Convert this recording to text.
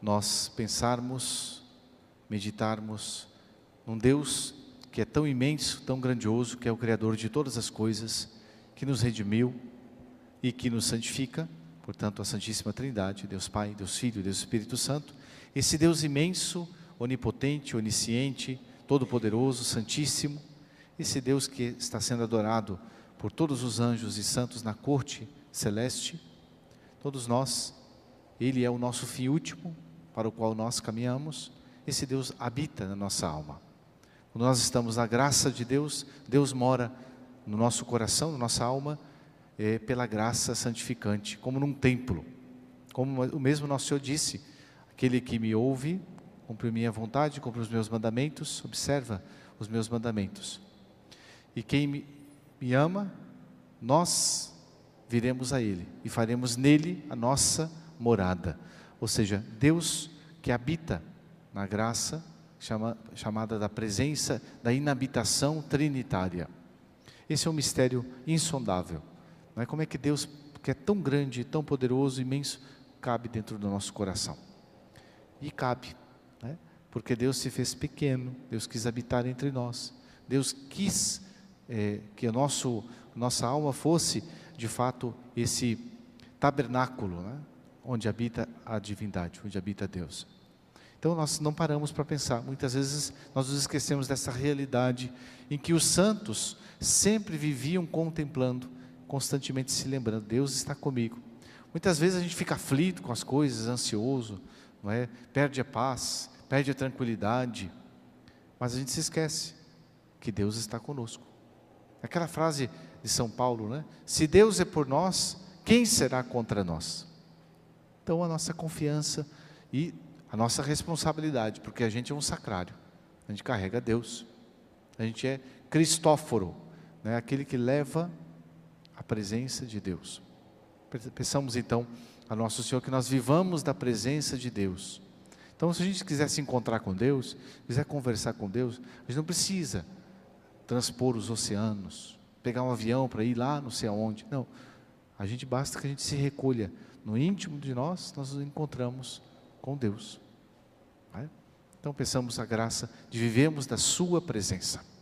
nós pensarmos, meditarmos num Deus que é tão imenso, tão grandioso, que é o Criador de todas as coisas, que nos redimiu e que nos santifica, portanto, a Santíssima Trindade, Deus Pai, Deus Filho, Deus Espírito Santo, esse Deus imenso, onipotente, onisciente, todo-poderoso, santíssimo, esse Deus que está sendo adorado por todos os anjos e santos na corte celeste, todos nós, Ele é o nosso fim último, para o qual nós caminhamos, esse Deus habita na nossa alma. Quando nós estamos na graça de Deus, Deus mora no nosso coração, na nossa alma, é, pela graça santificante, como num templo. Como o mesmo nosso Senhor disse: aquele que me ouve, cumpre minha vontade, cumpre os meus mandamentos, observa os meus mandamentos. E quem me, me ama, nós viremos a Ele e faremos nele a nossa morada. Ou seja, Deus que habita na graça, chama, chamada da presença, da inabitação trinitária. Esse é um mistério insondável. Não é como é que Deus, que é tão grande, tão poderoso, imenso, cabe dentro do nosso coração. E cabe, né? porque Deus se fez pequeno, Deus quis habitar entre nós, Deus quis é, que a nosso, nossa alma fosse, de fato, esse tabernáculo, né? Onde habita a divindade, onde habita Deus. Então nós não paramos para pensar. Muitas vezes nós nos esquecemos dessa realidade em que os santos sempre viviam contemplando, constantemente se lembrando: Deus está comigo. Muitas vezes a gente fica aflito com as coisas, ansioso, não é? perde a paz, perde a tranquilidade, mas a gente se esquece que Deus está conosco. Aquela frase de São Paulo, né? Se Deus é por nós, quem será contra nós? Então a nossa confiança e a nossa responsabilidade, porque a gente é um sacrário, a gente carrega Deus, a gente é Cristóforo, né? aquele que leva a presença de Deus. Pensamos então a Nosso Senhor que nós vivamos da presença de Deus. Então, se a gente quiser se encontrar com Deus, quiser conversar com Deus, a gente não precisa transpor os oceanos, pegar um avião para ir lá não sei aonde. Não. A gente basta que a gente se recolha no íntimo de nós, nós nos encontramos com Deus. É? Então, pensamos a graça de vivermos da Sua presença.